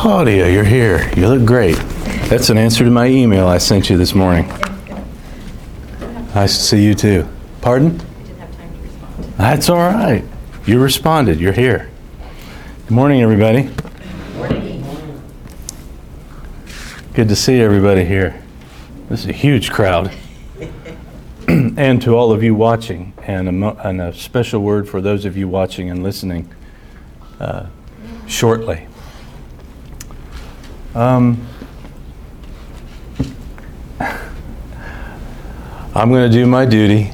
Claudia, you're here. You look great. That's an answer to my email I sent you this morning. Nice to see you too. Pardon? I didn't have time to respond. That's all right. You responded. You're here. Good morning, everybody. Good to see everybody here. This is a huge crowd. and to all of you watching, and a, mo- and a special word for those of you watching and listening uh, shortly. Um, I'm going to do my duty.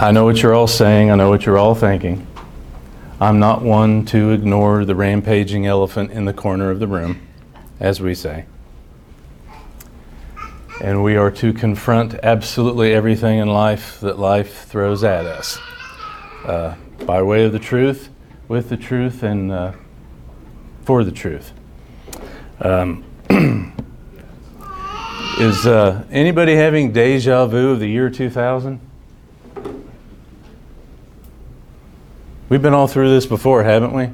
I know what you're all saying, I know what you're all thinking. I'm not one to ignore the rampaging elephant in the corner of the room, as we say. And we are to confront absolutely everything in life that life throws at us uh, by way of the truth, with the truth, and uh, for the truth. Um, is uh, anybody having deja vu of the year 2000? We've been all through this before, haven't we?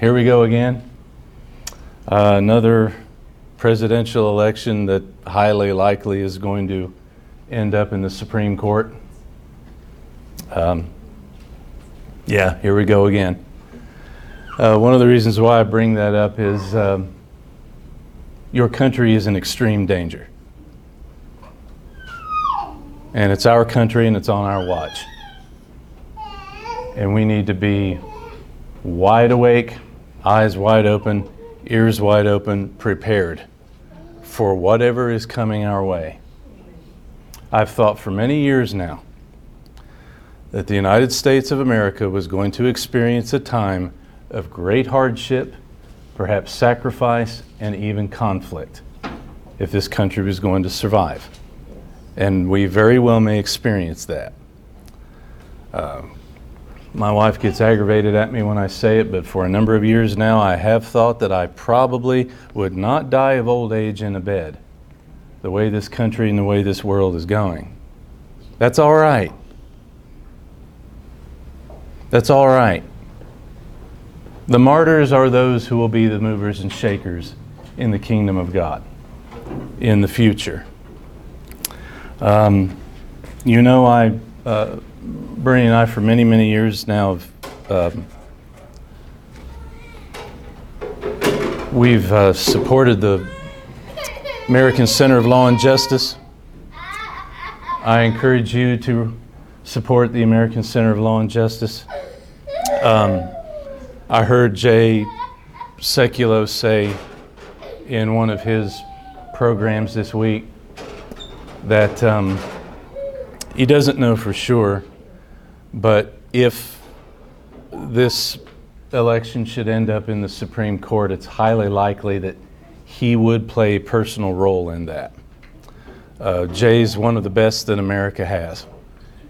Here we go again. Uh, another presidential election that highly likely is going to end up in the Supreme Court. Um, yeah, here we go again. Uh, one of the reasons why I bring that up is um, your country is in extreme danger. And it's our country and it's on our watch. And we need to be wide awake, eyes wide open, ears wide open, prepared for whatever is coming our way. I've thought for many years now that the United States of America was going to experience a time of great hardship, perhaps sacrifice, and even conflict if this country was going to survive. And we very well may experience that. Uh, my wife gets aggravated at me when I say it, but for a number of years now, I have thought that I probably would not die of old age in a bed, the way this country and the way this world is going. That's all right. That's all right. The martyrs are those who will be the movers and shakers in the kingdom of God in the future. Um, you know, I. Uh, Bernie and I, for many, many years now, have, um, we've uh, supported the American Center of Law and Justice. I encourage you to support the American Center of Law and Justice. Um, I heard Jay Sekulow say in one of his programs this week that um, he doesn't know for sure but if this election should end up in the Supreme Court, it's highly likely that he would play a personal role in that. Uh, Jay's one of the best that America has.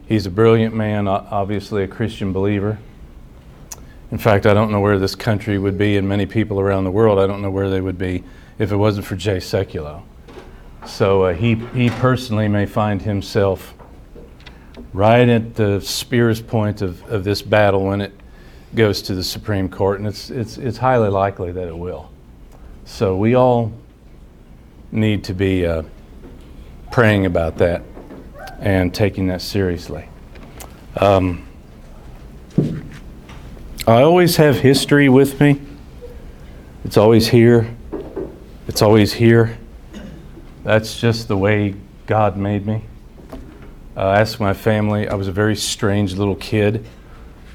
He's a brilliant man, obviously a Christian believer. In fact, I don't know where this country would be, and many people around the world, I don't know where they would be if it wasn't for Jay Sekulow. So uh, he, he personally may find himself right at the spear's point of, of this battle when it goes to the Supreme Court, and it's, it's, it's highly likely that it will. So we all need to be uh, praying about that and taking that seriously. Um, I always have history with me. It's always here. It's always here. That's just the way God made me. Uh, asked my family. I was a very strange little kid.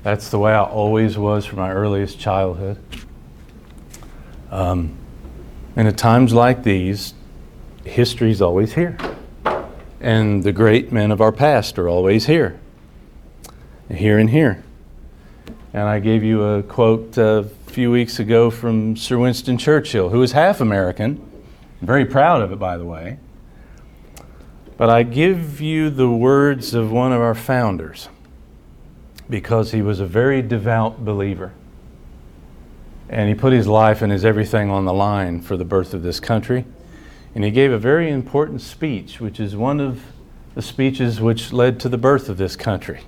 That's the way I always was from my earliest childhood. Um, and at times like these, history's always here. And the great men of our past are always here. Here and here. And I gave you a quote a few weeks ago from Sir Winston Churchill, who was half American. very proud of it, by the way. But I give you the words of one of our founders because he was a very devout believer. And he put his life and his everything on the line for the birth of this country. And he gave a very important speech, which is one of the speeches which led to the birth of this country.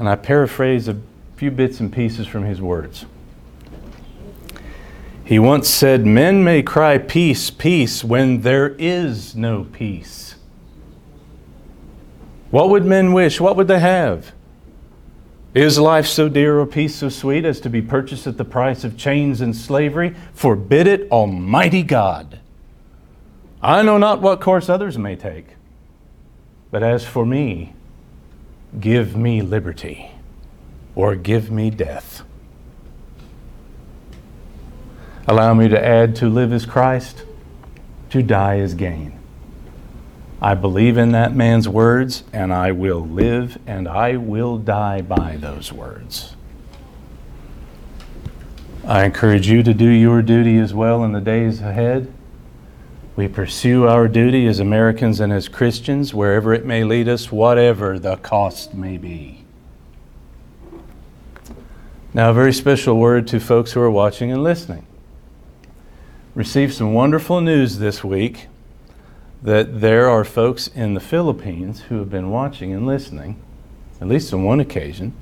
And I paraphrase a few bits and pieces from his words. He once said, Men may cry peace, peace, when there is no peace. What would men wish? What would they have? Is life so dear or peace so sweet as to be purchased at the price of chains and slavery? Forbid it, Almighty God. I know not what course others may take, but as for me, give me liberty or give me death. Allow me to add to live as Christ, to die as gain. I believe in that man's words, and I will live and I will die by those words. I encourage you to do your duty as well in the days ahead. We pursue our duty as Americans and as Christians, wherever it may lead us, whatever the cost may be. Now, a very special word to folks who are watching and listening received some wonderful news this week that there are folks in the Philippines who have been watching and listening, at least on one occasion.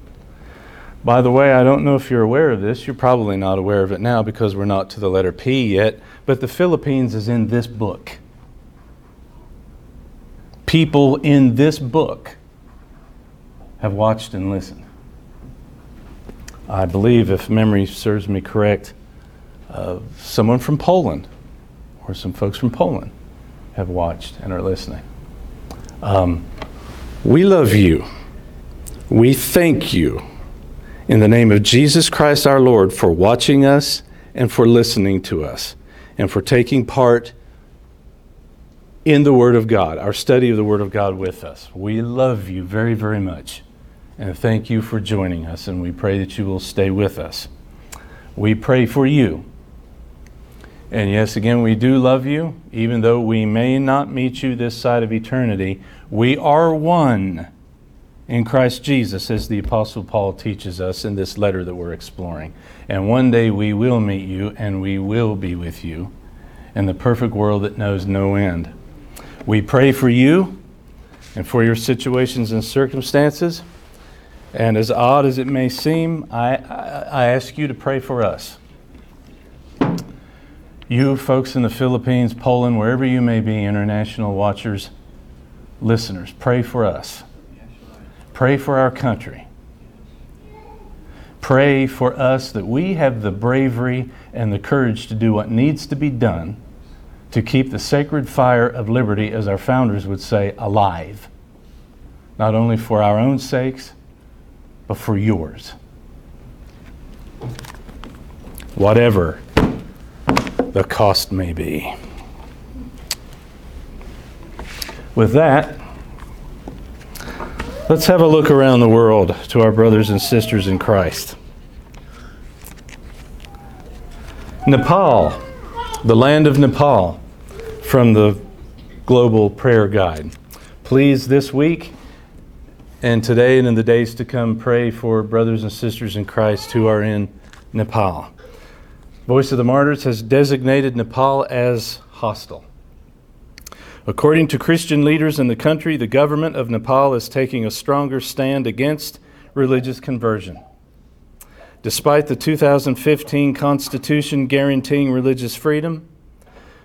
By the way, I don't know if you're aware of this. You're probably not aware of it now because we're not to the letter P yet, but the Philippines is in this book. People in this book have watched and listened. I believe, if memory serves me correct, uh, someone from Poland or some folks from Poland have watched and are listening. Um, we love you. We thank you in the name of Jesus Christ our Lord for watching us and for listening to us and for taking part in the Word of God, our study of the Word of God with us. We love you very, very much. And thank you for joining us, and we pray that you will stay with us. We pray for you and yes, again, we do love you, even though we may not meet you this side of eternity. We are one in Christ Jesus, as the Apostle Paul teaches us in this letter that we're exploring. And one day we will meet you and we will be with you in the perfect world that knows no end. We pray for you and for your situations and circumstances. And as odd as it may seem, I, I, I ask you to pray for us you folks in the Philippines, Poland, wherever you may be, international watchers, listeners, pray for us. Pray for our country. Pray for us that we have the bravery and the courage to do what needs to be done to keep the sacred fire of liberty, as our founders would say, alive. Not only for our own sakes, but for yours. Whatever the cost may be. With that, let's have a look around the world to our brothers and sisters in Christ. Nepal, the land of Nepal, from the Global Prayer Guide. Please, this week and today and in the days to come, pray for brothers and sisters in Christ who are in Nepal. Voice of the Martyrs has designated Nepal as hostile. According to Christian leaders in the country, the government of Nepal is taking a stronger stand against religious conversion. Despite the 2015 Constitution guaranteeing religious freedom,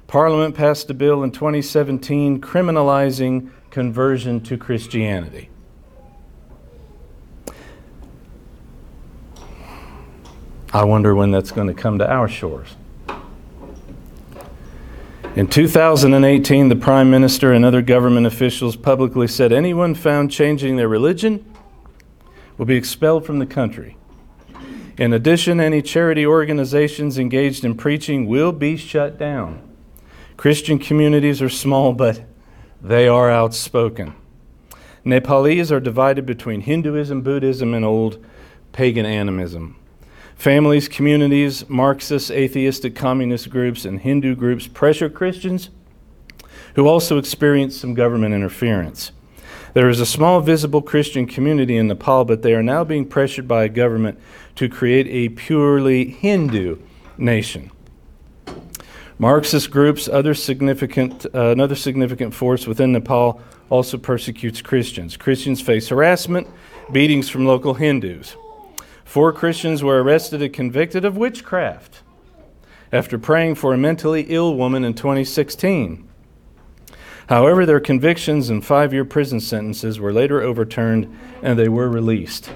Parliament passed a bill in 2017 criminalizing conversion to Christianity. I wonder when that's going to come to our shores. In 2018, the Prime Minister and other government officials publicly said anyone found changing their religion will be expelled from the country. In addition, any charity organizations engaged in preaching will be shut down. Christian communities are small, but they are outspoken. Nepalese are divided between Hinduism, Buddhism, and old pagan animism. Families, communities, Marxist, atheistic, communist groups, and Hindu groups pressure Christians who also experience some government interference. There is a small visible Christian community in Nepal, but they are now being pressured by a government to create a purely Hindu nation. Marxist groups, other significant, uh, another significant force within Nepal, also persecutes Christians. Christians face harassment, beatings from local Hindus. Four Christians were arrested and convicted of witchcraft after praying for a mentally ill woman in 2016. However, their convictions and five year prison sentences were later overturned and they were released.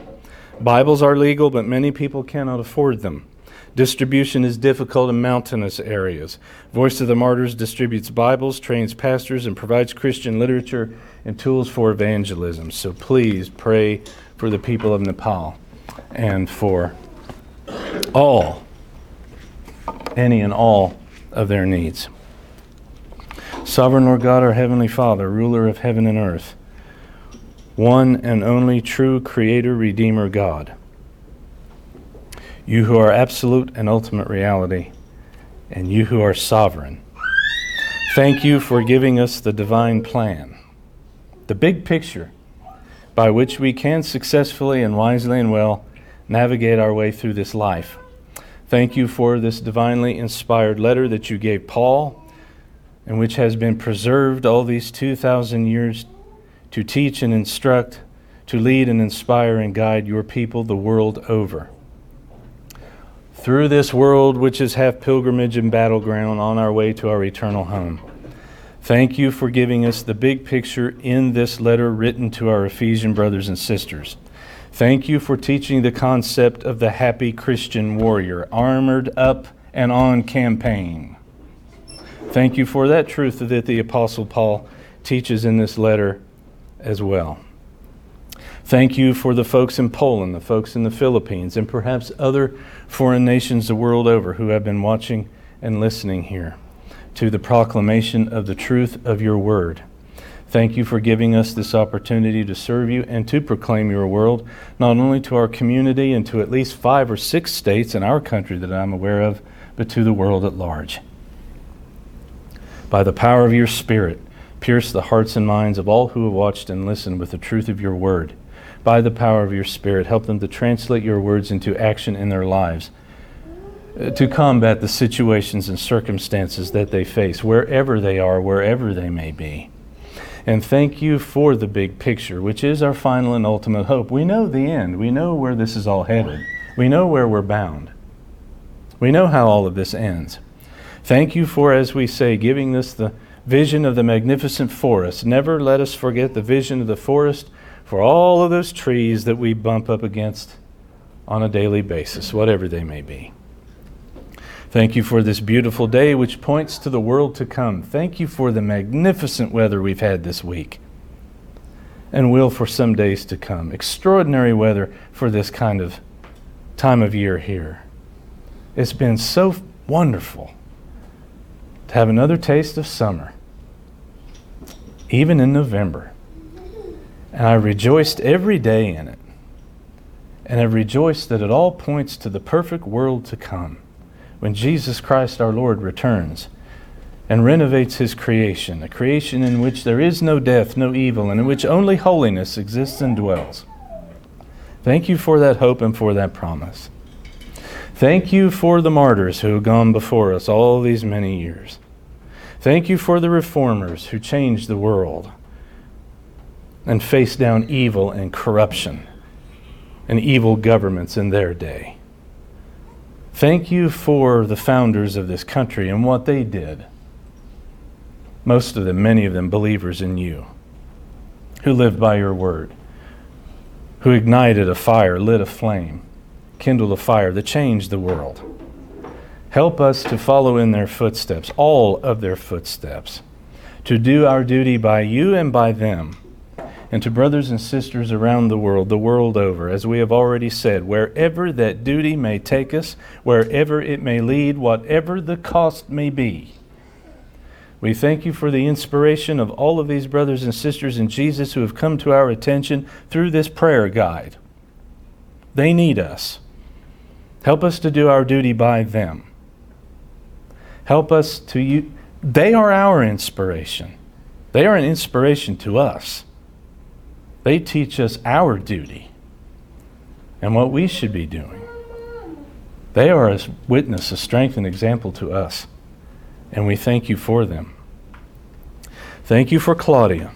Bibles are legal, but many people cannot afford them. Distribution is difficult in mountainous areas. Voice of the Martyrs distributes Bibles, trains pastors, and provides Christian literature and tools for evangelism. So please pray for the people of Nepal and for all, any and all of their needs. Sovereign Lord God, our Heavenly Father, ruler of heaven and earth, one and only true Creator, Redeemer God, you who are absolute and ultimate reality, and you who are sovereign, thank you for giving us the divine plan, the big picture by which we can successfully and wisely and well navigate our way through this life. Thank you for this divinely inspired letter that you gave Paul and which has been preserved all these 2,000 years to teach and instruct, to lead and inspire and guide your people the world over. Through this world, which is half pilgrimage and battleground on our way to our eternal home. Thank you for giving us the big picture in this letter written to our Ephesian brothers and sisters. Thank you for teaching the concept of the happy Christian warrior, armored up and on campaign. Thank you for that truth that the Apostle Paul teaches in this letter as well. Thank you for the folks in Poland, the folks in the Philippines, and perhaps other foreign nations the world over who have been watching and listening here to the proclamation of the truth of your word. Thank you for giving us this opportunity to serve you and to proclaim your world, not only to our community and to at least five or six states in our country that I'm aware of, but to the world at large by the power of your Spirit, pierce the hearts and minds of all who have watched and listened with the truth of your word. By the power of your Spirit, help them to translate your words into action in their lives, to combat the situations and circumstances that they face, wherever they are, wherever they may be. And thank you for the big picture, which is our final and ultimate hope. We know the end, we know where this is all headed, we know where we're bound, we know how all of this ends. Thank you for, as we say, giving us the vision of the magnificent forest. Never let us forget the vision of the forest for all of those trees that we bump up against on a daily basis, whatever they may be. Thank you for this beautiful day, which points to the world to come. Thank you for the magnificent weather we've had this week and will for some days to come. Extraordinary weather for this kind of time of year here. It's been so wonderful to have another taste of summer, even in November. And I rejoiced every day in it. And I rejoiced that it all points to the perfect world to come when Jesus Christ our Lord returns and renovates his creation, a creation in which there is no death, no evil, and in which only holiness exists and dwells. Thank you for that hope and for that promise. Thank you for the martyrs who have gone before us all these many years. Thank you for the reformers who changed the world and faced down evil and corruption and evil governments in their day. Thank you for the founders of this country and what they did. Most of them, many of them, believers in you, who lived by your word, who ignited a fire, lit a flame kindled a fire that changed the world. Help us to follow in their footsteps, all of their footsteps, to do our duty by you and by them, and to brothers and sisters around the world, the world over, as we have already said, wherever that duty may take us, wherever it may lead, whatever the cost may be. We thank you for the inspiration of all of these brothers and sisters in Jesus who have come to our attention through this prayer guide. They need us. Help us to do our duty by them. Help us to you. They are our inspiration. They are an inspiration to us. They teach us our duty and what we should be doing. They are a witness, a strength, and example to us. And we thank you for them. Thank you for Claudia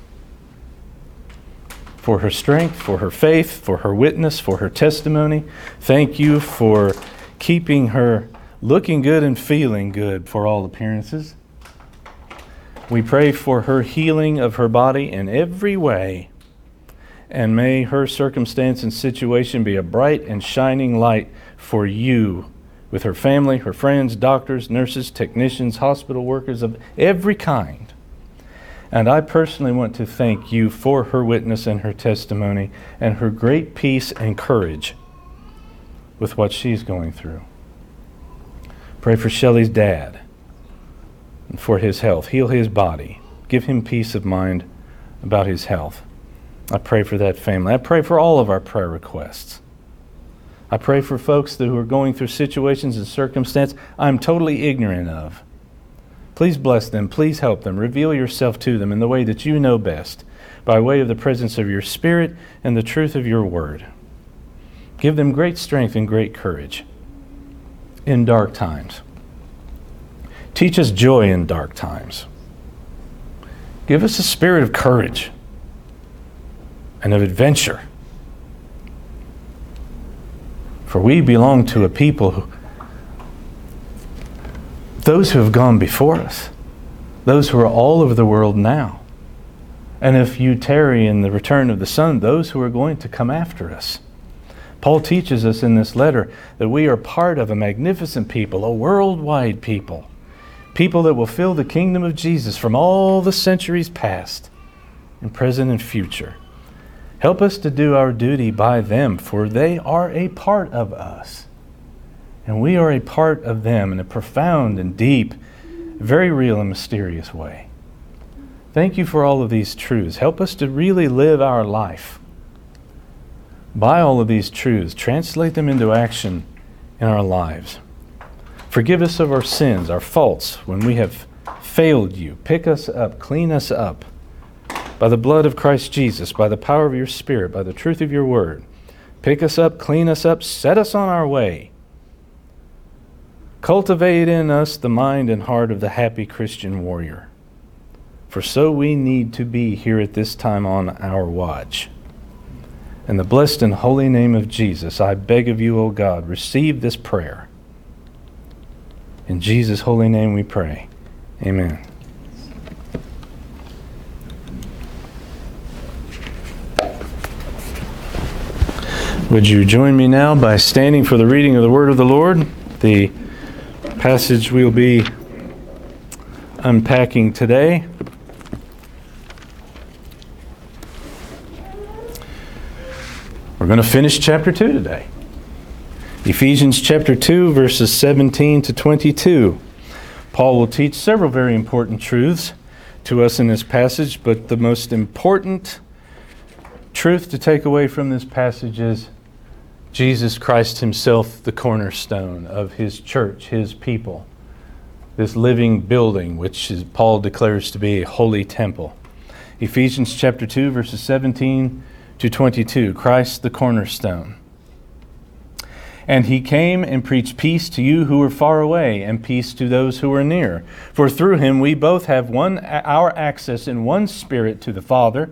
for her strength, for her faith, for her witness, for her testimony. Thank you for keeping her looking good and feeling good for all appearances. We pray for her healing of her body in every way. And may her circumstance and situation be a bright and shining light for you with her family, her friends, doctors, nurses, technicians, hospital workers of every kind. And I personally want to thank you for her witness and her testimony and her great peace and courage with what she's going through. Pray for Shelley's dad and for his health. Heal his body. Give him peace of mind about his health. I pray for that family. I pray for all of our prayer requests. I pray for folks who are going through situations and circumstances I'm totally ignorant of. Please bless them. Please help them. Reveal yourself to them in the way that you know best, by way of the presence of your Spirit and the truth of your word. Give them great strength and great courage in dark times. Teach us joy in dark times. Give us a spirit of courage and of adventure. For we belong to a people who, those who have gone before us, those who are all over the world now. And if you tarry in the return of the Son, those who are going to come after us. Paul teaches us in this letter that we are part of a magnificent people, a worldwide people, people that will fill the kingdom of Jesus from all the centuries past and present and future. Help us to do our duty by them, for they are a part of us. And we are a part of them in a profound and deep, very real and mysterious way. Thank you for all of these truths. Help us to really live our life by all of these truths, translate them into action in our lives. Forgive us of our sins, our faults, when we have failed you. Pick us up, clean us up by the blood of Christ Jesus, by the power of your Spirit, by the truth of your word. Pick us up, clean us up, set us on our way. Cultivate in us the mind and heart of the happy Christian warrior. For so we need to be here at this time on our watch. In the blessed and holy name of Jesus, I beg of you, O God, receive this prayer. In Jesus' holy name we pray. Amen. Would you join me now by standing for the reading of the word of the Lord? The passage we'll be unpacking today We're going to finish chapter 2 today. Ephesians chapter 2, verses 17 to 22. Paul will teach several very important truths to us in this passage, but the most important truth to take away from this passage is Jesus Christ Himself, the cornerstone of His church, His people, this living building, which is, Paul declares to be a holy temple. Ephesians chapter 2, verses 17 to 22 Christ the cornerstone. And he came and preached peace to you who were far away, and peace to those who were near. For through him we both have one our access in one spirit to the Father.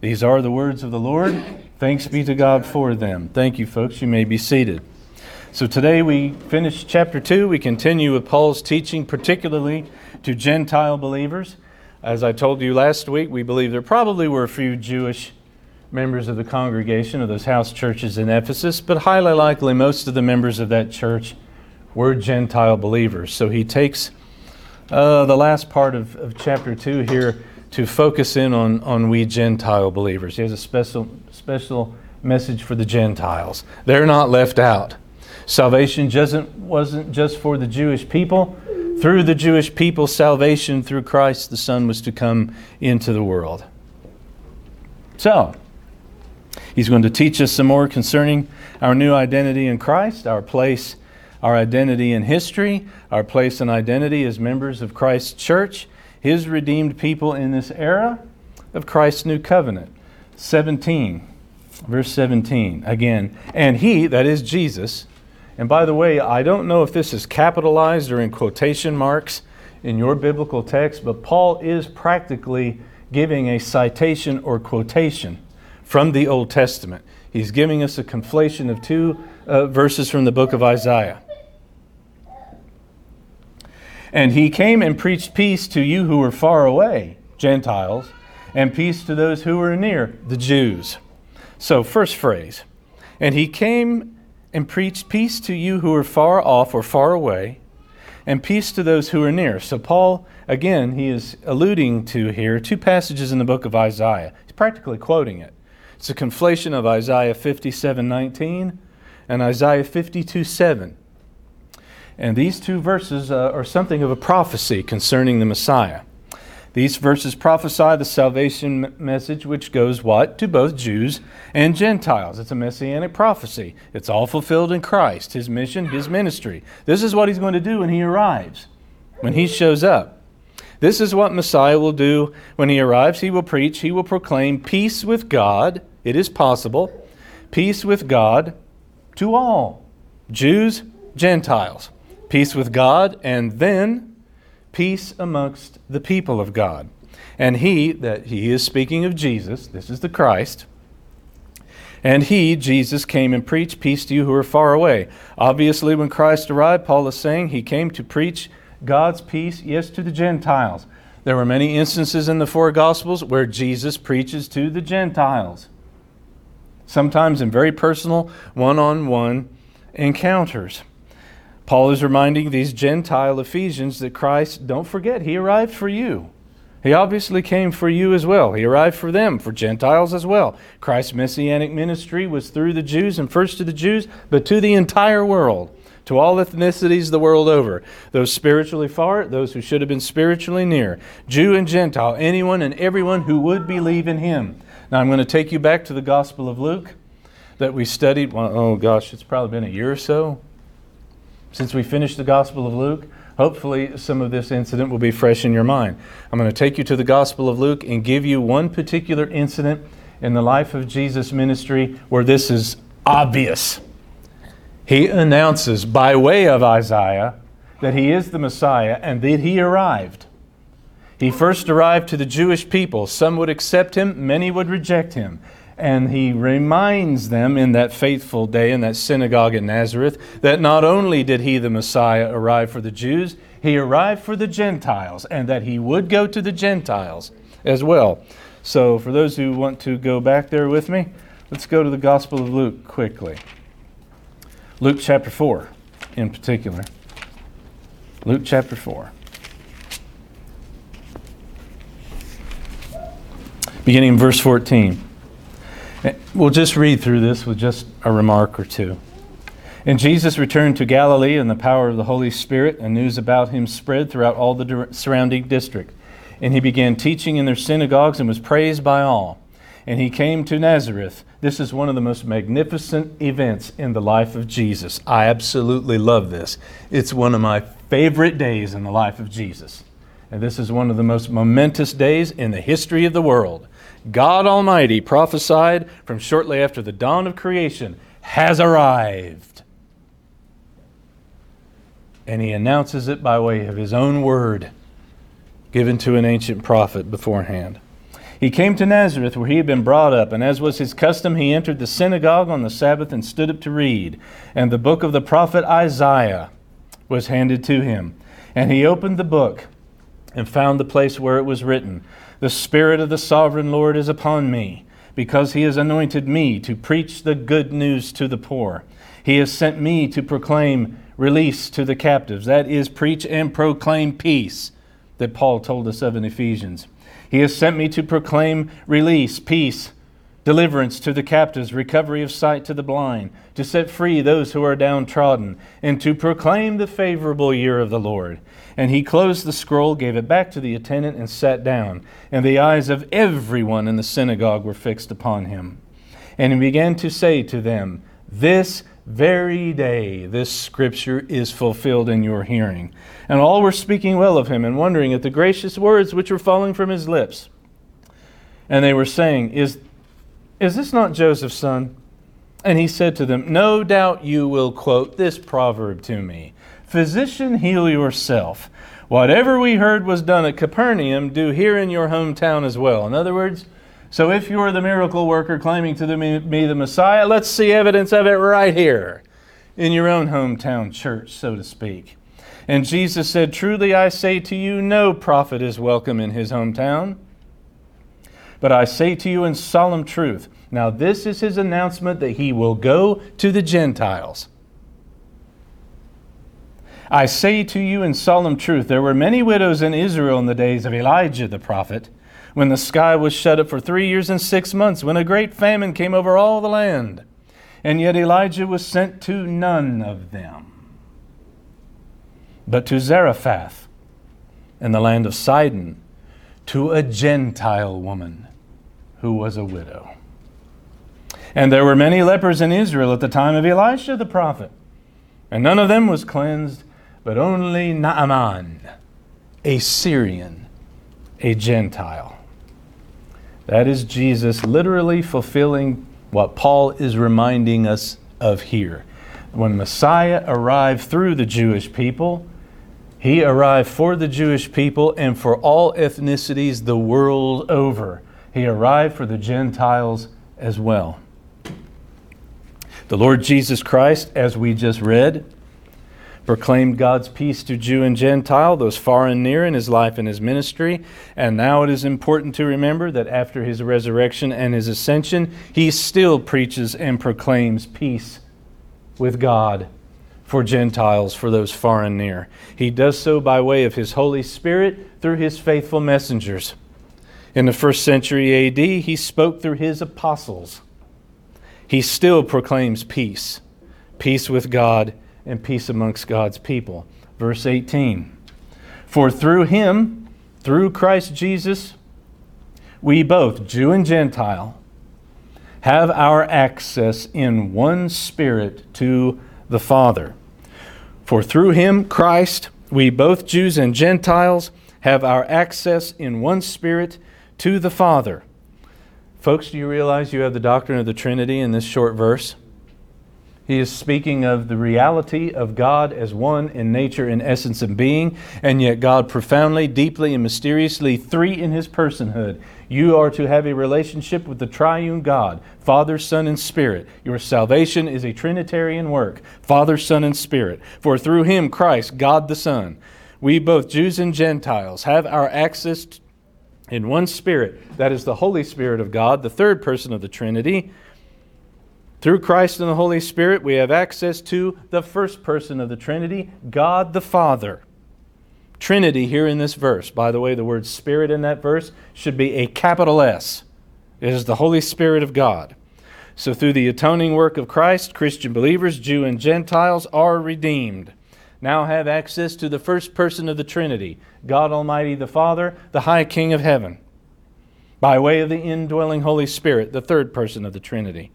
These are the words of the Lord. Thanks be to God for them. Thank you, folks. You may be seated. So today we finish chapter 2. We continue with Paul's teaching, particularly to Gentile believers. As I told you last week, we believe there probably were a few Jewish members of the congregation of those house churches in Ephesus, but highly likely most of the members of that church were Gentile believers. So he takes uh, the last part of, of chapter 2 here to focus in on, on we Gentile believers. He has a special, special message for the Gentiles. They're not left out. Salvation wasn't, wasn't just for the Jewish people. Through the Jewish people, salvation through Christ the Son was to come into the world. So, He's going to teach us some more concerning our new identity in Christ, our place our identity in history, our place and identity as members of Christ's church, his redeemed people in this era of Christ's new covenant. 17, verse 17, again, and he, that is Jesus, and by the way, I don't know if this is capitalized or in quotation marks in your biblical text, but Paul is practically giving a citation or quotation from the Old Testament. He's giving us a conflation of two uh, verses from the book of Isaiah. And he came and preached peace to you who were far away, Gentiles, and peace to those who were near, the Jews. So, first phrase, and he came and preached peace to you who are far off or far away, and peace to those who are near. So, Paul, again, he is alluding to here two passages in the book of Isaiah. He's practically quoting it. It's a conflation of Isaiah 57 19 and Isaiah 52 7. And these two verses uh, are something of a prophecy concerning the Messiah. These verses prophesy the salvation message which goes what? To both Jews and Gentiles. It's a messianic prophecy. It's all fulfilled in Christ, his mission, his ministry. This is what he's going to do when he arrives, when he shows up. This is what Messiah will do when he arrives. He will preach, he will proclaim peace with God. It is possible. Peace with God to all Jews, Gentiles. Peace with God, and then peace amongst the people of God. And he, that he is speaking of Jesus, this is the Christ, and he, Jesus, came and preached peace to you who are far away. Obviously, when Christ arrived, Paul is saying he came to preach God's peace, yes, to the Gentiles. There were many instances in the four Gospels where Jesus preaches to the Gentiles, sometimes in very personal, one on one encounters. Paul is reminding these Gentile Ephesians that Christ, don't forget, he arrived for you. He obviously came for you as well. He arrived for them, for Gentiles as well. Christ's messianic ministry was through the Jews and first to the Jews, but to the entire world, to all ethnicities the world over. Those spiritually far, those who should have been spiritually near. Jew and Gentile, anyone and everyone who would believe in him. Now I'm going to take you back to the Gospel of Luke that we studied. Well, oh gosh, it's probably been a year or so since we finished the Gospel of Luke, hopefully some of this incident will be fresh in your mind. I'm going to take you to the Gospel of Luke and give you one particular incident in the life of Jesus' ministry where this is obvious. He announces by way of Isaiah that he is the Messiah and that he arrived. He first arrived to the Jewish people. Some would accept him, many would reject him and he reminds them in that faithful day in that synagogue in Nazareth that not only did he, the Messiah, arrive for the Jews, he arrived for the Gentiles, and that he would go to the Gentiles as well. So, for those who want to go back there with me, let's go to the Gospel of Luke quickly. Luke chapter 4, in particular. Luke chapter 4. Beginning in verse 14. Eh, we'll just read through this with just a remark or two. And Jesus returned to Galilee in the power of the Holy Spirit, and news about him spread throughout all the surrounding district. And he began teaching in their synagogues and was praised by all. And he came to Nazareth. This is one of the most magnificent events in the life of Jesus. I absolutely love this. It's one of my favorite days in the life of Jesus. And this is one of the most momentous days in the history of the world. God Almighty prophesied from shortly after the dawn of creation has arrived. And he announces it by way of his own word given to an ancient prophet beforehand. He came to Nazareth where he had been brought up, and as was his custom, he entered the synagogue on the Sabbath and stood up to read. And the book of the prophet Isaiah was handed to him. And he opened the book and found the place where it was written the Spirit of the sovereign Lord is upon me, because he has anointed me to preach the good news to the poor. He has sent me to proclaim release to the captives. That is, preach and proclaim peace that Paul told us of in Ephesians. He has sent me to proclaim release, peace, deliverance to the captives, recovery of sight to the blind, to set free those who are downtrodden, and to proclaim the favorable year of the Lord. And he closed the scroll, gave it back to the attendant, and sat down. And the eyes of everyone in the synagogue were fixed upon him. And he began to say to them, This very day this scripture is fulfilled in your hearing. And all were speaking well of him and wondering at the gracious words which were falling from his lips. And they were saying, Is, is this not Joseph's son? And he said to them, No doubt you will quote this proverb to me Physician, heal yourself. Whatever we heard was done at Capernaum, do here in your hometown as well. In other words, so if you're the miracle worker claiming to be the Messiah, let's see evidence of it right here in your own hometown church, so to speak. And Jesus said, Truly I say to you, no prophet is welcome in his hometown. But I say to you in solemn truth, now this is his announcement that he will go to the Gentiles. I say to you in solemn truth, there were many widows in Israel in the days of Elijah the prophet when the sky was shut up for three years and six months, when a great famine came over all the land. And yet Elijah was sent to none of them, but to Zarephath in the land of Sidon, to a Gentile woman who was a widow. And there were many lepers in Israel at the time of Elisha the prophet, and none of them was cleansed, but only Naaman, a Syrian, a Gentile. That is Jesus literally fulfilling what Paul is reminding us of here. When Messiah arrived through the Jewish people, he arrived for the Jewish people and for all ethnicities the world over. He arrived for the Gentiles as well. The Lord Jesus Christ, as we just read, proclaimed God's peace to Jew and Gentile, those far and near in his life and his ministry. And now it is important to remember that after his resurrection and his ascension, he still preaches and proclaims peace with God for Gentiles, for those far and near. He does so by way of his Holy Spirit through his faithful messengers. In the first century AD, he spoke through his apostles. He still proclaims peace, peace with God and peace amongst God's people. Verse 18 For through him, through Christ Jesus, we both, Jew and Gentile, have our access in one spirit to the Father. For through him, Christ, we both Jews and Gentiles have our access in one spirit to the Father. Folks, do you realize you have the doctrine of the Trinity in this short verse? He is speaking of the reality of God as one in nature, in essence, and being, and yet God profoundly, deeply, and mysteriously three in his personhood. You are to have a relationship with the triune God, Father, Son, and Spirit. Your salvation is a Trinitarian work Father, Son, and Spirit. For through him, Christ, God the Son, we both Jews and Gentiles have our access in one Spirit. That is the Holy Spirit of God, the third person of the Trinity through Christ and the Holy Spirit, we have access to the first person of the Trinity, God the Father. Trinity here in this verse. By the way, the word Spirit in that verse should be a capital S. It is the Holy Spirit of God. So, through the atoning work of Christ, Christian believers, Jew and Gentiles, are redeemed. Now have access to the first person of the Trinity, God Almighty the Father, the High King of heaven, by way of the indwelling Holy Spirit, the third person of the Trinity.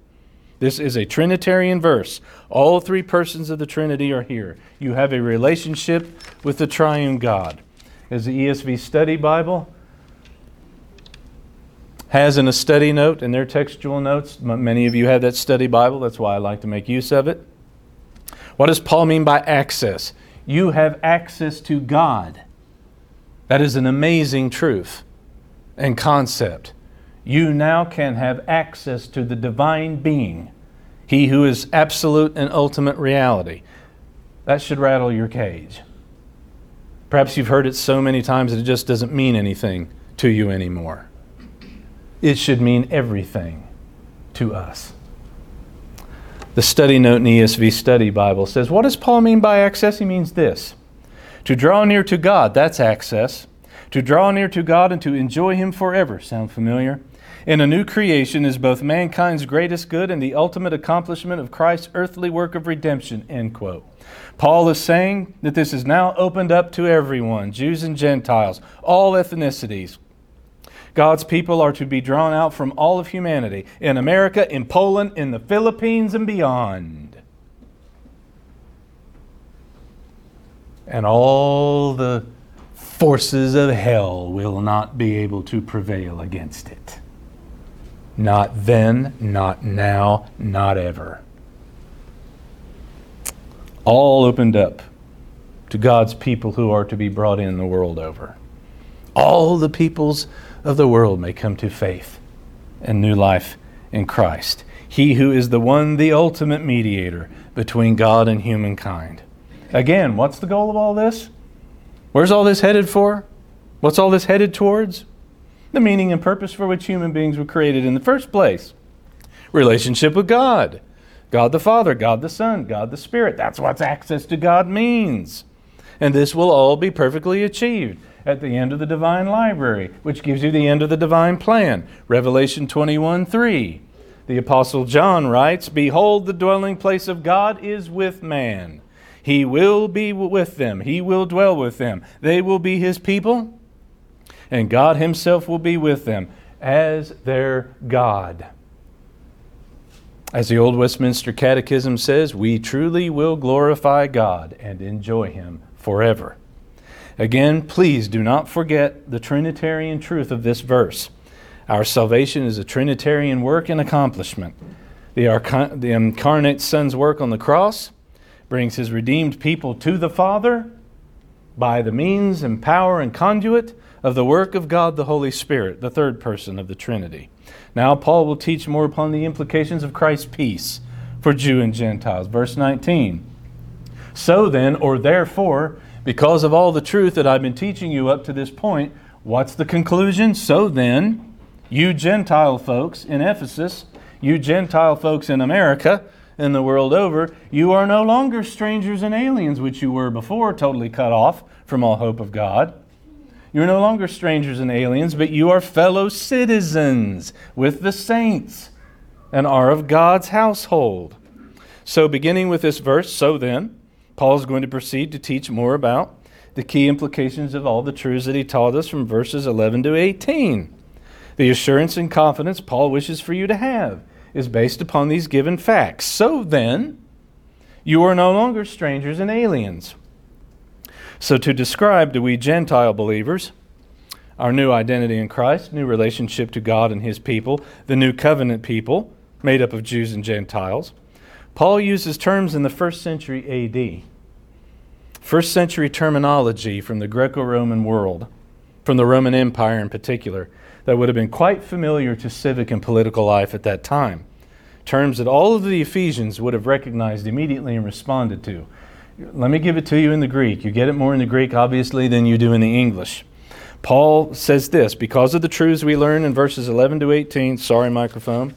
This is a Trinitarian verse. All three persons of the Trinity are here. You have a relationship with the triune God. As the ESV Study Bible has in a study note in their textual notes, many of you have that study Bible, that's why I like to make use of it. What does Paul mean by access? You have access to God. That is an amazing truth and concept you now can have access to the divine being, He who is absolute and ultimate reality. That should rattle your cage. Perhaps you've heard it so many times that it just doesn't mean anything to you anymore. It should mean everything to us. The study note in ESV Study Bible says, What does Paul mean by access? He means this to draw near to God, that's access. To draw near to God and to enjoy Him forever. Sound familiar? in a new creation is both mankind's greatest good and the ultimate accomplishment of Christ's earthly work of redemption. End quote. Paul is saying that this is now opened up to everyone, Jews and Gentiles, all ethnicities. God's people are to be drawn out from all of humanity in America, in Poland, in the Philippines, and beyond. And all the forces of hell will not be able to prevail against it. Not then, not now, not ever. All opened up to God's people who are to be brought in the world over. All the peoples of the world may come to faith and new life in Christ. He who is the one, the ultimate mediator between God and humankind. Again, what's the goal of all this? Where's all this headed for? What's all this headed towards? The meaning and purpose for which human beings were created in the first place relationship with God. God the Father, God the Son, God the Spirit. That's what access to God means. And this will all be perfectly achieved at the end of the divine library, which gives you the end of the divine plan. Revelation 21 3. The Apostle John writes Behold, the dwelling place of God is with man. He will be with them, He will dwell with them. They will be His people, and God Himself will be with them as their God. As the Old Westminster Catechism says, we truly will glorify God and enjoy Him forever. Again, please do not forget the Trinitarian truth of this verse. Our salvation is a Trinitarian work and accomplishment. The, the incarnate Son's work on the cross brings his redeemed people to the Father by the means and power and conduit of the work of God the Holy Spirit, the third person of the Trinity. Now, Paul will teach more upon the implications of Christ's peace for Jew and Gentiles. Verse 19. So then, or therefore, because of all the truth that I've been teaching you up to this point, what's the conclusion? So then, you Gentile folks in Ephesus, you Gentile folks in America, and the world over, you are no longer strangers and aliens, which you were before, totally cut off from all hope of God. You're no longer strangers and aliens, but you are fellow citizens with the saints and are of God's household. So, beginning with this verse, so then, Paul is going to proceed to teach more about the key implications of all the truths that he taught us from verses 11 to 18. The assurance and confidence Paul wishes for you to have is based upon these given facts. So then, you are no longer strangers and aliens. So, to describe to we Gentile believers our new identity in Christ, new relationship to God and his people, the new covenant people made up of Jews and Gentiles, Paul uses terms in the first century AD. First century terminology from the Greco Roman world, from the Roman Empire in particular, that would have been quite familiar to civic and political life at that time. Terms that all of the Ephesians would have recognized immediately and responded to. Let me give it to you in the Greek. You get it more in the Greek, obviously, than you do in the English. Paul says this because of the truths we learn in verses 11 to 18. Sorry, microphone.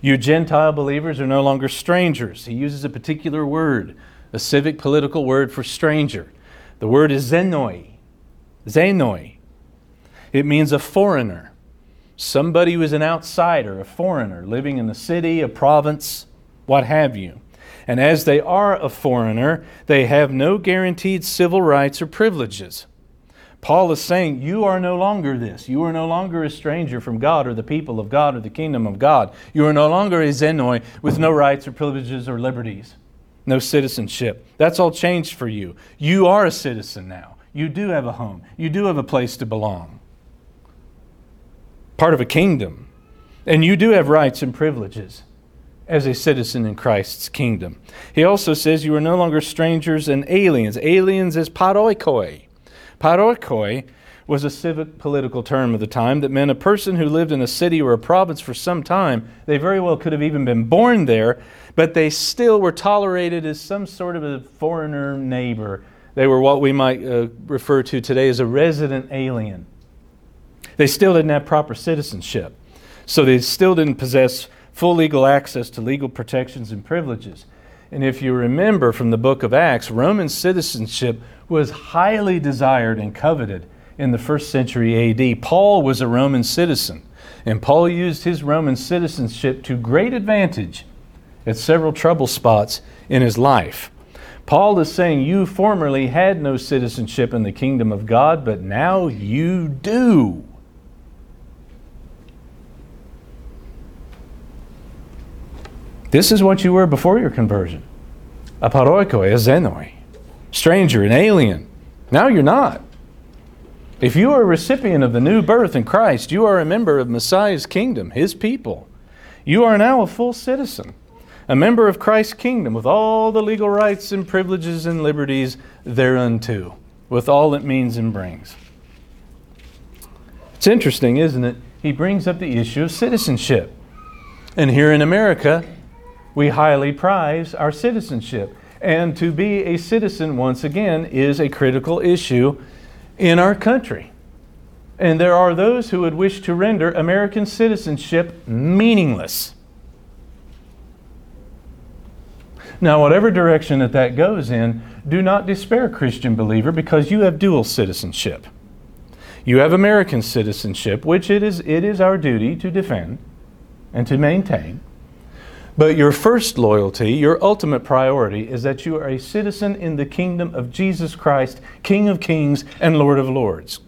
You Gentile believers are no longer strangers. He uses a particular word, a civic political word for stranger. The word is xenoi. Xenoi. It means a foreigner, somebody who is an outsider, a foreigner, living in the city, a province, what have you. And as they are a foreigner, they have no guaranteed civil rights or privileges. Paul is saying, You are no longer this. You are no longer a stranger from God or the people of God or the kingdom of God. You are no longer a xenoi with no rights or privileges or liberties, no citizenship. That's all changed for you. You are a citizen now. You do have a home, you do have a place to belong, part of a kingdom. And you do have rights and privileges as a citizen in Christ's kingdom. He also says you are no longer strangers and aliens. Aliens is paroikoi Paroikoi was a civic political term of the time that meant a person who lived in a city or a province for some time. They very well could have even been born there, but they still were tolerated as some sort of a foreigner neighbor. They were what we might uh, refer to today as a resident alien. They still didn't have proper citizenship, so they still didn't possess full legal access to legal protections and privileges. And if you remember from the book of Acts, Roman citizenship was highly desired and coveted in the first century AD. Paul was a Roman citizen, and Paul used his Roman citizenship to great advantage at several trouble spots in his life. Paul is saying, You formerly had no citizenship in the kingdom of God, but now you do. This is what you were before your conversion. a paroikoi, a xenoi. Stranger and alien. Now you're not. If you are a recipient of the new birth in Christ, you are a member of Messiah's kingdom, his people. You are now a full citizen, a member of Christ's kingdom with all the legal rights and privileges and liberties thereunto, with all it means and brings. It's interesting, isn't it? He brings up the issue of citizenship. And here in America, we highly prize our citizenship. And to be a citizen, once again, is a critical issue in our country. And there are those who would wish to render American citizenship meaningless. Now, whatever direction that that goes in, do not despair, Christian believer, because you have dual citizenship. You have American citizenship, which it is, it is our duty to defend and to maintain. But your first loyalty, your ultimate priority, is that you are a citizen in the kingdom of Jesus Christ, King of kings and Lord of lords.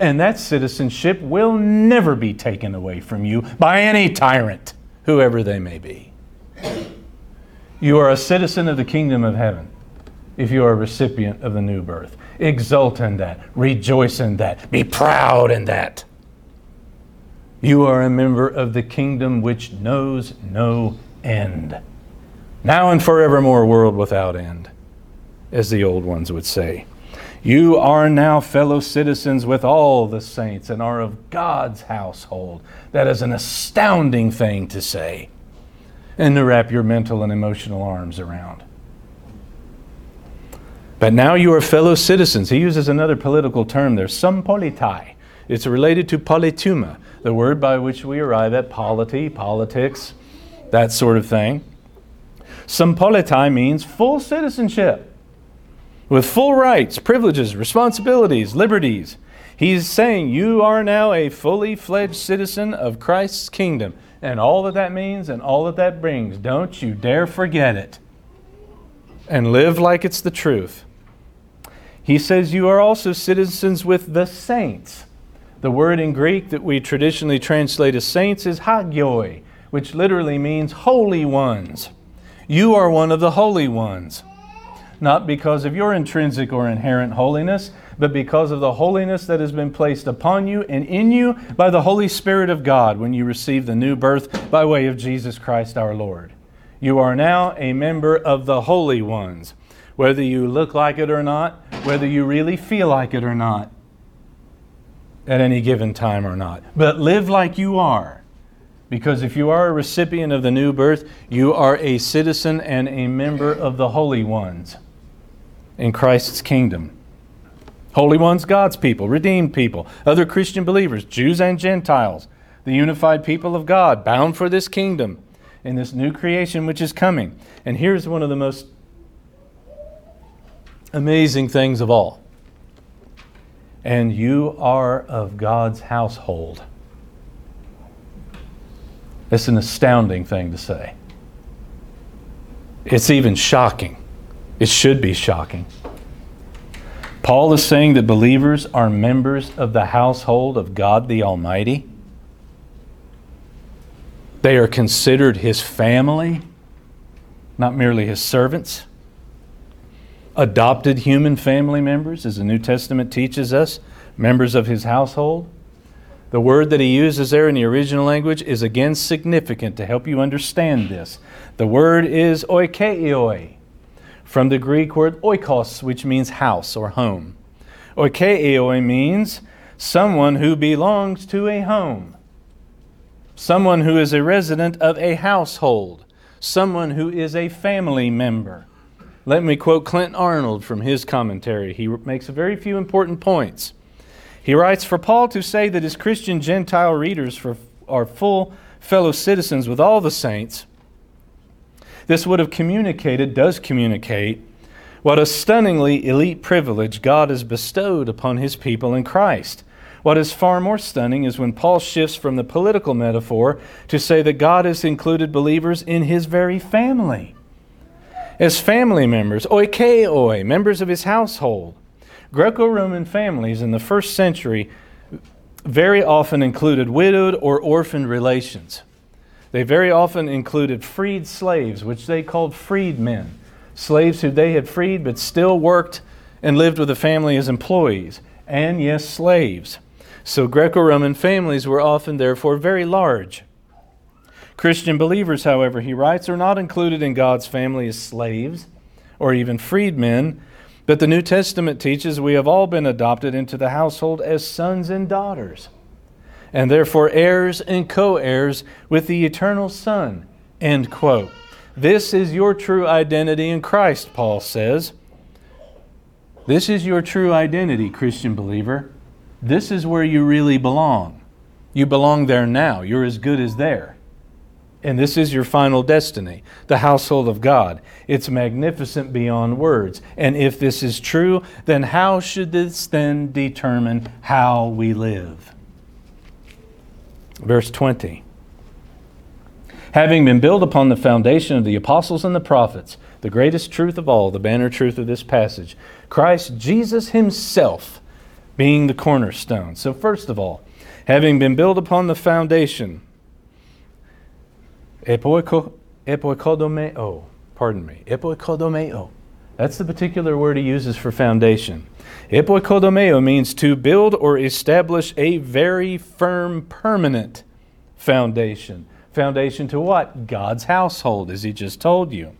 And that citizenship will never be taken away from you by any tyrant, whoever they may be. You are a citizen of the kingdom of heaven if you are a recipient of the new birth. Exult in that, rejoice in that, be proud in that. You are a member of the kingdom which knows no end. Now and forevermore, world without end, as the old ones would say. You are now fellow citizens with all the saints and are of God's household. That is an astounding thing to say and to wrap your mental and emotional arms around. But now you are fellow citizens. He uses another political term there, sympolitai. It's related to politeuma, the word by which we arrive at polity, politics, that sort of thing. Sympolitai means full citizenship with full rights, privileges, responsibilities, liberties. He's saying you are now a fully fledged citizen of Christ's kingdom and all that that means and all that that brings. Don't you dare forget it. And live like it's the truth. He says you are also citizens with the saints. The word in Greek that we traditionally translate as saints is hagioi, which literally means holy ones. You are one of the holy ones, not because of your intrinsic or inherent holiness, but because of the holiness that has been placed upon you and in you by the Holy Spirit of God when you receive the new birth by way of Jesus Christ our Lord. You are now a member of the holy ones, whether you look like it or not, whether you really feel like it or not at any given time or not. But live like you are. Because if you are a recipient of the new birth, you are a citizen and a member of the holy ones in Christ's kingdom. Holy ones, God's people, redeemed people, other Christian believers, Jews and Gentiles, the unified people of God, bound for this kingdom in this new creation which is coming. And here's one of the most amazing things of all and you are of God's household. It's an astounding thing to say. It's even shocking. It should be shocking. Paul is saying that believers are members of the household of God the Almighty. They are considered his family, not merely his servants adopted human family members, as the New Testament teaches us, members of his household. The word that he uses there in the original language is again significant to help you understand this. The word is oikeioi, from the Greek word oikos, which means house or home. Oikeioi means someone who belongs to a home, someone who is a resident of a household, someone who is a family member. Let me quote Clint Arnold from his commentary. He makes a very few important points. He writes For Paul to say that his Christian Gentile readers for, are full fellow citizens with all the saints, this would have communicated, does communicate, what a stunningly elite privilege God has bestowed upon his people in Christ. What is far more stunning is when Paul shifts from the political metaphor to say that God has included believers in his very family as family members, oikeioi, members of his household. Greco Roman families in the first century very often included widowed or orphaned relations. They very often included freed slaves, which they called freedmen. slaves who they had freed but still worked and lived with the family as employees, and yes, slaves. So Greco Roman families were often, therefore, very large. Christian believers, however, he writes, are not included in God's family as slaves or even freedmen, but the New Testament teaches we have all been adopted into the household as sons and daughters, and therefore heirs and co heirs with the eternal Son. End quote. This is your true identity in Christ, Paul says. This is your true identity, Christian believer. This is where you really belong. You belong there now. You're as good as there. And this is your final destiny, the household of God. It's magnificent beyond words. And if this is true, then how should this then determine how we live? Verse 20 Having been built upon the foundation of the apostles and the prophets, the greatest truth of all, the banner truth of this passage, Christ Jesus Himself being the cornerstone. So, first of all, having been built upon the foundation, epoikodomeo, pardon me, epoikodomeo. That's the particular word he uses for foundation. Epoikodomeo means to build or establish a very firm, permanent foundation. Foundation to what? God's household, as he just told you.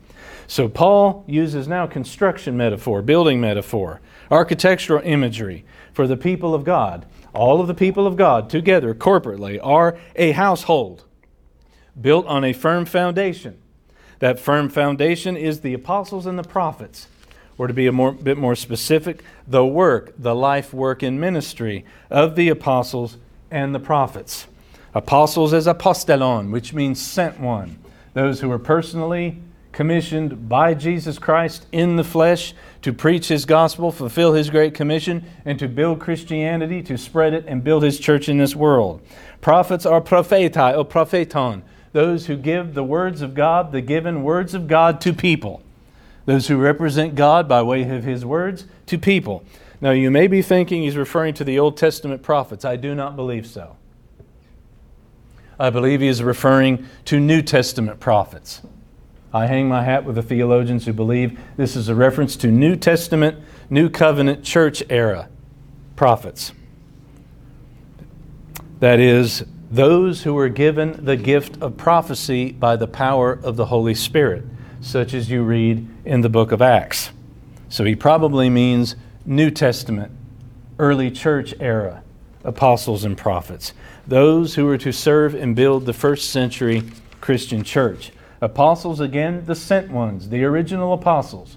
So Paul uses now construction metaphor, building metaphor, architectural imagery for the people of God. All of the people of God together corporately are a household built on a firm foundation. That firm foundation is the apostles and the prophets. Or to be a more, bit more specific, the work, the life, work, and ministry of the apostles and the prophets. Apostles as apostelon, which means sent one. Those who were personally commissioned by Jesus Christ in the flesh to preach his gospel, fulfill his great commission, and to build Christianity, to spread it, and build his church in this world. Prophets are prophetai or propheton, those who give the words of God, the given words of God to people. Those who represent God by way of his words to people. Now, you may be thinking he's referring to the Old Testament prophets. I do not believe so. I believe he is referring to New Testament prophets. I hang my hat with the theologians who believe this is a reference to New Testament, New Covenant church era prophets. That is, those who were given the gift of prophecy by the power of the Holy Spirit, such as you read in the book of Acts. So he probably means New Testament, early church era apostles and prophets, those who were to serve and build the first century Christian church. Apostles, again, the sent ones, the original apostles,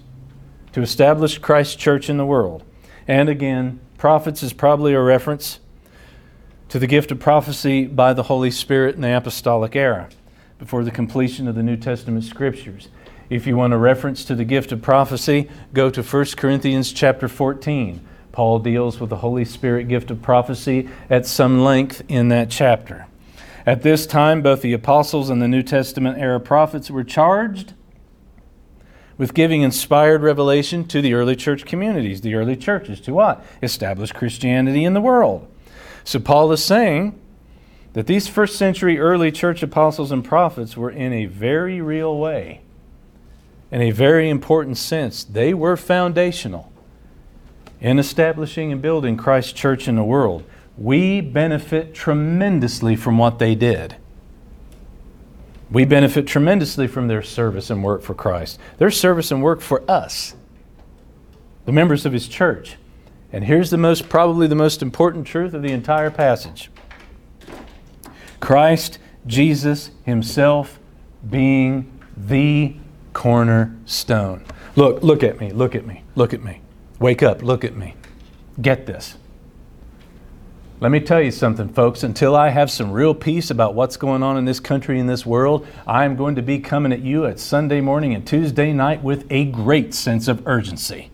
to establish Christ's church in the world. And again, prophets is probably a reference to the gift of prophecy by the Holy Spirit in the apostolic era, before the completion of the New Testament scriptures. If you want a reference to the gift of prophecy, go to 1 Corinthians chapter 14. Paul deals with the Holy Spirit gift of prophecy at some length in that chapter. At this time, both the apostles and the New Testament era prophets were charged with giving inspired revelation to the early church communities, the early churches, to what? Establish Christianity in the world. So Paul is saying that these first century early church apostles and prophets were in a very real way, in a very important sense, they were foundational in establishing and building Christ's church in the world we benefit tremendously from what they did. We benefit tremendously from their service and work for Christ, their service and work for us, the members of His church. And here's the most, probably the most important truth of the entire passage Christ, Jesus Himself, being the cornerstone. Look, look at me, look at me, look at me. Wake up, look at me. Get this. Let me tell you something, folks. Until I have some real peace about what's going on in this country and this world, I am going to be coming at you at Sunday morning and Tuesday night with a great sense of urgency.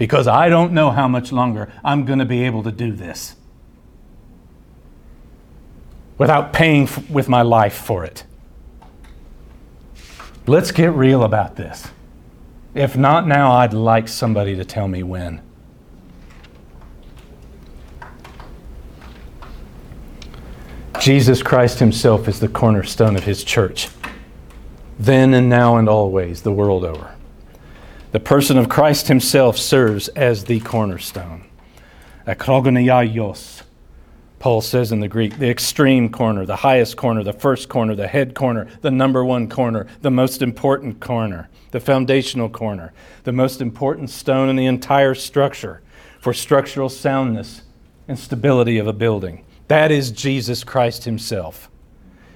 Because I don't know how much longer I'm going to be able to do this without paying f- with my life for it. Let's get real about this. If not now, I'd like somebody to tell me when. Jesus Christ Himself is the cornerstone of His church, then and now and always, the world over. The person of Christ himself serves as the cornerstone. Akrogoniaios. Paul says in the Greek, the extreme corner, the highest corner, the first corner, the head corner, the number one corner, the most important corner, the foundational corner, the most important stone in the entire structure for structural soundness and stability of a building. That is Jesus Christ Himself.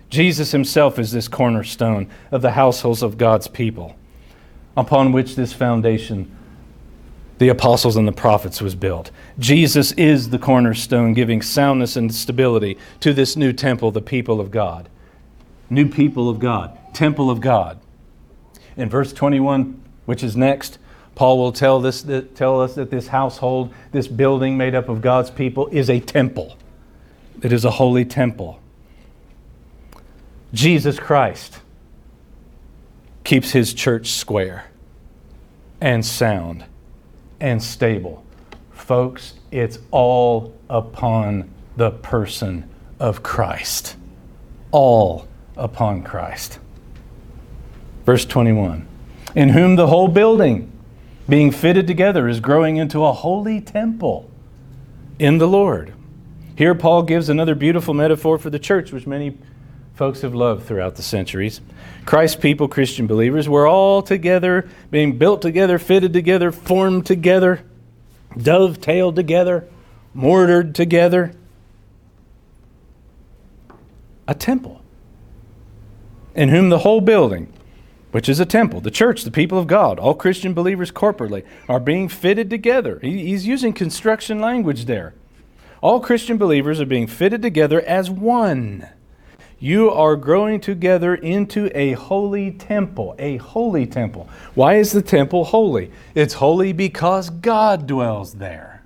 Jesus Himself is this cornerstone of the households of God's people, upon which this foundation the apostles and the prophets was built. Jesus is the cornerstone, giving soundness and stability to this new temple, the people of God. New people of God, temple of God. In verse 21, which is next, Paul will tell, this, that, tell us that this household, this building made up of God's people, is a temple. It is a holy temple. Jesus Christ keeps his church square and sound and stable. Folks, it's all upon the person of Christ. All upon Christ. Verse 21 In whom the whole building, being fitted together, is growing into a holy temple in the Lord. Here, Paul gives another beautiful metaphor for the church, which many folks have loved throughout the centuries. Christ people, Christian believers, we're all together, being built together, fitted together, formed together, dovetailed together, mortared together. A temple in whom the whole building, which is a temple, the church, the people of God, all Christian believers corporately, are being fitted together. He's using construction language there. All Christian believers are being fitted together as one you are growing together into a holy temple. A holy temple. Why is the temple holy? It's holy because God dwells there.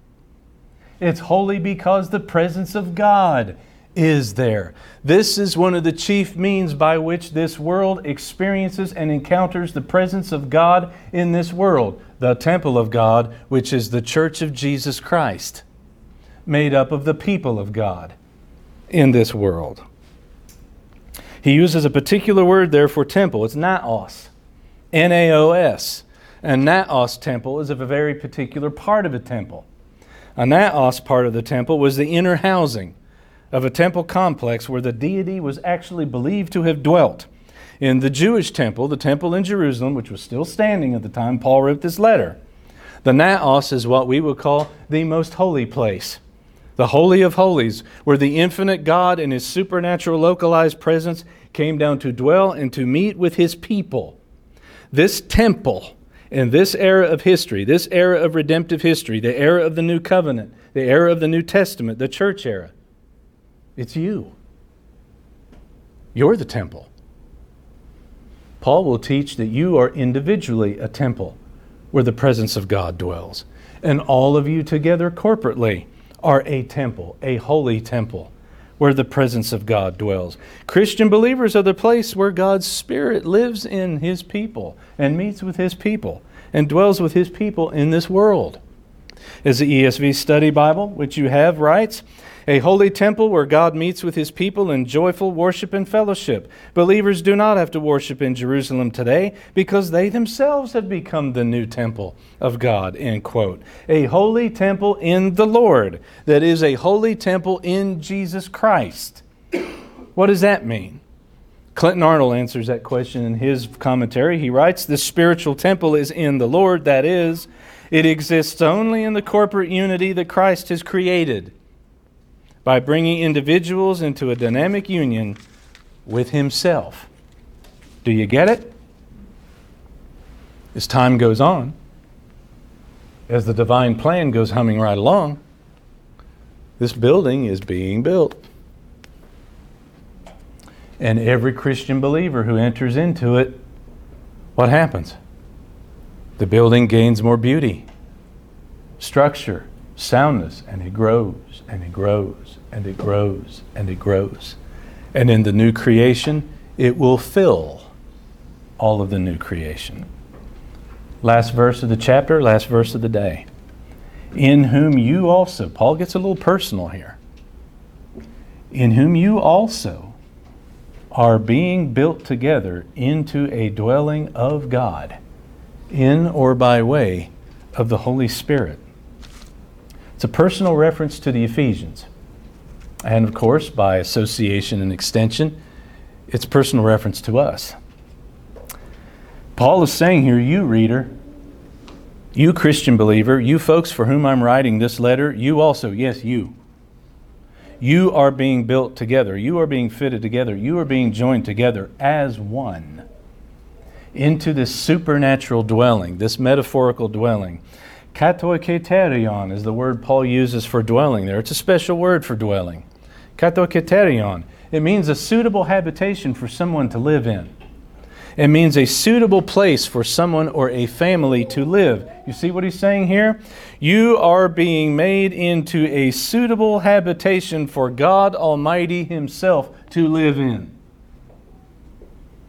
It's holy because the presence of God is there. This is one of the chief means by which this world experiences and encounters the presence of God in this world the temple of God, which is the church of Jesus Christ, made up of the people of God in this world. He uses a particular word there for temple. It's naos, N A O S. And naos temple is of a very particular part of a temple. A naos part of the temple was the inner housing of a temple complex where the deity was actually believed to have dwelt. In the Jewish temple, the temple in Jerusalem, which was still standing at the time Paul wrote this letter, the naos is what we would call the most holy place the Holy of Holies, where the infinite God in his supernatural localized presence came down to dwell and to meet with his people. This temple in this era of history, this era of redemptive history, the era of the new covenant, the era of the New Testament, the church era, it's you. You're the temple. Paul will teach that you are individually a temple where the presence of God dwells, and all of you together corporately are a temple, a holy temple, where the presence of God dwells. Christian believers are the place where God's Spirit lives in His people and meets with His people and dwells with His people in this world. As the ESV Study Bible, which you have, writes, a holy temple where God meets with his people in joyful worship and fellowship. Believers do not have to worship in Jerusalem today because they themselves have become the new temple of God. End quote. A holy temple in the Lord, that is, a holy temple in Jesus Christ. What does that mean? Clinton Arnold answers that question in his commentary. He writes, The spiritual temple is in the Lord, that is, it exists only in the corporate unity that Christ has created by bringing individuals into a dynamic union with Himself. Do you get it? As time goes on, as the divine plan goes humming right along, this building is being built. And every Christian believer who enters into it, what happens? The building gains more beauty, structure, soundness, and it grows and it grows and it grows and it grows. And in the new creation, it will fill all of the new creation. Last verse of the chapter, last verse of the day. In whom you also, Paul gets a little personal here, in whom you also are being built together into a dwelling of God in or by way of the Holy Spirit. It's a personal reference to the Ephesians. And of course, by association and extension, it's personal reference to us. Paul is saying here, you reader, you Christian believer, you folks for whom I'm writing this letter, you also, yes, you. You are being built together. You are being fitted together. You are being joined together as one into this supernatural dwelling, this metaphorical dwelling. Katoiketerion is the word Paul uses for dwelling there. It's a special word for dwelling. Katoiketerion. It means a suitable habitation for someone to live in. It means a suitable place for someone or a family to live. You see what he's saying here? You are being made into a suitable habitation for God Almighty Himself to live in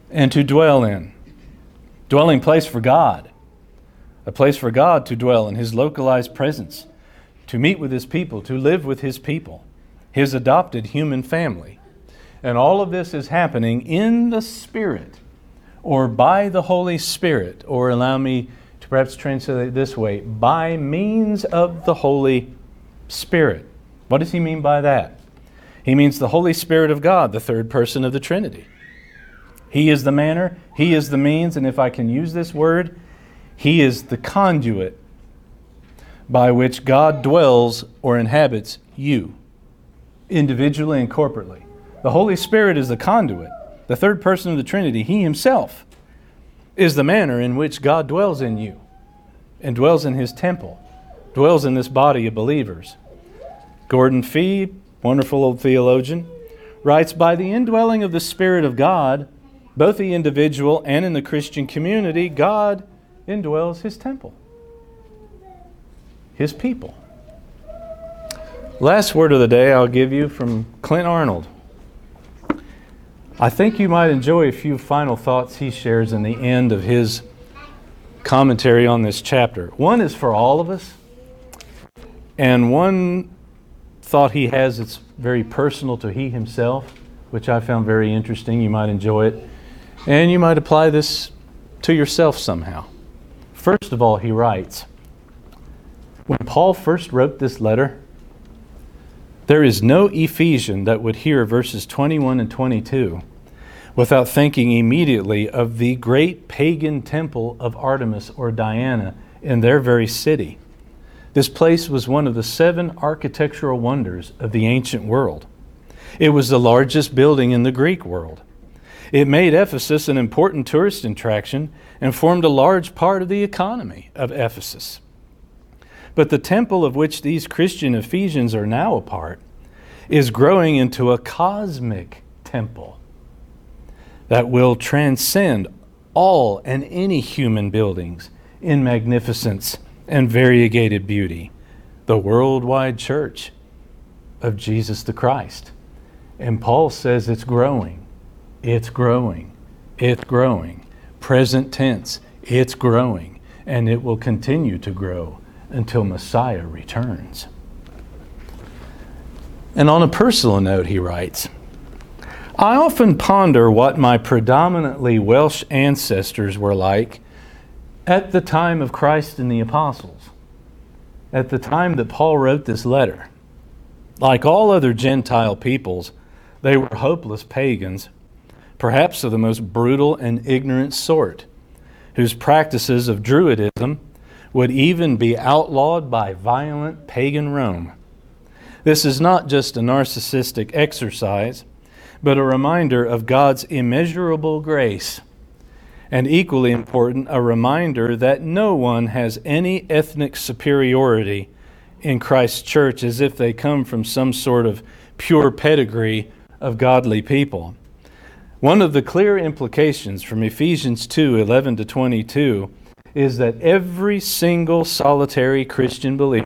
and to dwell in. Dwelling place for God, a place for God to dwell in His localized presence, to meet with His people, to live with His people, His adopted human family. And all of this is happening in the Spirit or by the Holy Spirit, or allow me to perhaps translate it this way by means of the Holy Spirit. What does he mean by that? He means the Holy Spirit of God, the third person of the Trinity. He is the manner, He is the means, and if I can use this word, He is the conduit by which God dwells or inhabits you, individually and corporately. The Holy Spirit is the conduit the third person of the Trinity, He Himself, is the manner in which God dwells in you and dwells in His temple, dwells in this body of believers. Gordon Fee, wonderful old theologian, writes By the indwelling of the Spirit of God, both the individual and in the Christian community, God indwells His temple, His people. Last word of the day I'll give you from Clint Arnold. I think you might enjoy a few final thoughts he shares in the end of his commentary on this chapter. One is for all of us, and one thought he has that's very personal to he himself, which I found very interesting. You might enjoy it, and you might apply this to yourself somehow. First of all, he writes When Paul first wrote this letter, there is no Ephesian that would hear verses 21 and 22 without thinking immediately of the great pagan temple of Artemis or Diana in their very city. This place was one of the seven architectural wonders of the ancient world. It was the largest building in the Greek world. It made Ephesus an important tourist attraction and formed a large part of the economy of Ephesus. But the temple of which these Christian Ephesians are now a part is growing into a cosmic temple that will transcend all and any human buildings in magnificence and variegated beauty. The worldwide church of Jesus the Christ. And Paul says it's growing. It's growing. It's growing. Present tense, it's growing. And it will continue to grow until Messiah returns. And on a personal note, he writes I often ponder what my predominantly Welsh ancestors were like at the time of Christ and the apostles, at the time that Paul wrote this letter. Like all other Gentile peoples, they were hopeless pagans, perhaps of the most brutal and ignorant sort, whose practices of Druidism would even be outlawed by violent pagan Rome. This is not just a narcissistic exercise, but a reminder of God's immeasurable grace. And equally important, a reminder that no one has any ethnic superiority in Christ's church as if they come from some sort of pure pedigree of godly people. One of the clear implications from Ephesians 2 11 to 22 is that every single solitary Christian believer,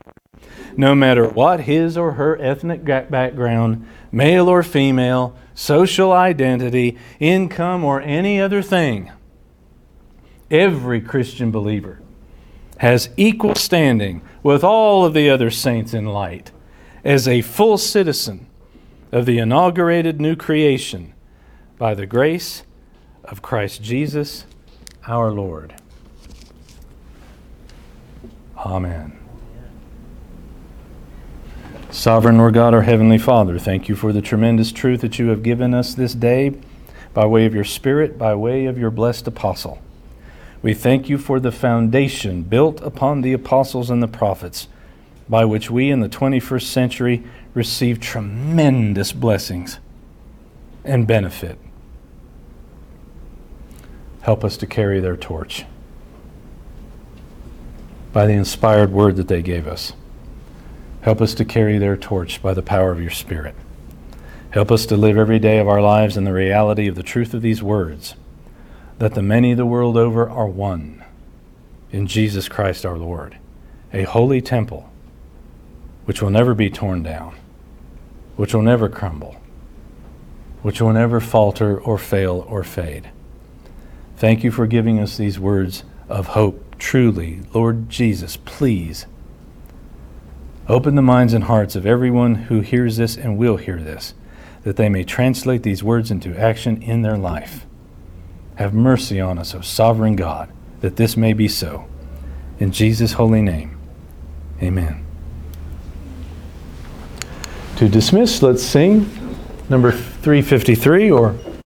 no matter what his or her ethnic background, male or female, social identity, income, or any other thing, every Christian believer has equal standing with all of the other saints in light as a full citizen of the inaugurated new creation by the grace of Christ Jesus our Lord. Amen. Sovereign Lord God, our Heavenly Father, thank you for the tremendous truth that you have given us this day by way of your Spirit, by way of your blessed apostle. We thank you for the foundation built upon the apostles and the prophets, by which we in the 21st century receive tremendous blessings and benefit. Help us to carry their torch by the inspired word that they gave us. Help us to carry their torch by the power of your Spirit. Help us to live every day of our lives in the reality of the truth of these words that the many the world over are one in Jesus Christ our Lord, a holy temple which will never be torn down, which will never crumble, which will never falter or fail or fade. Thank you for giving us these words of hope. Truly, Lord Jesus, please Open the minds and hearts of everyone who hears this and will hear this, that they may translate these words into action in their life. Have mercy on us, O sovereign God, that this may be so. In Jesus' holy name, amen. To dismiss, let's sing number 353 or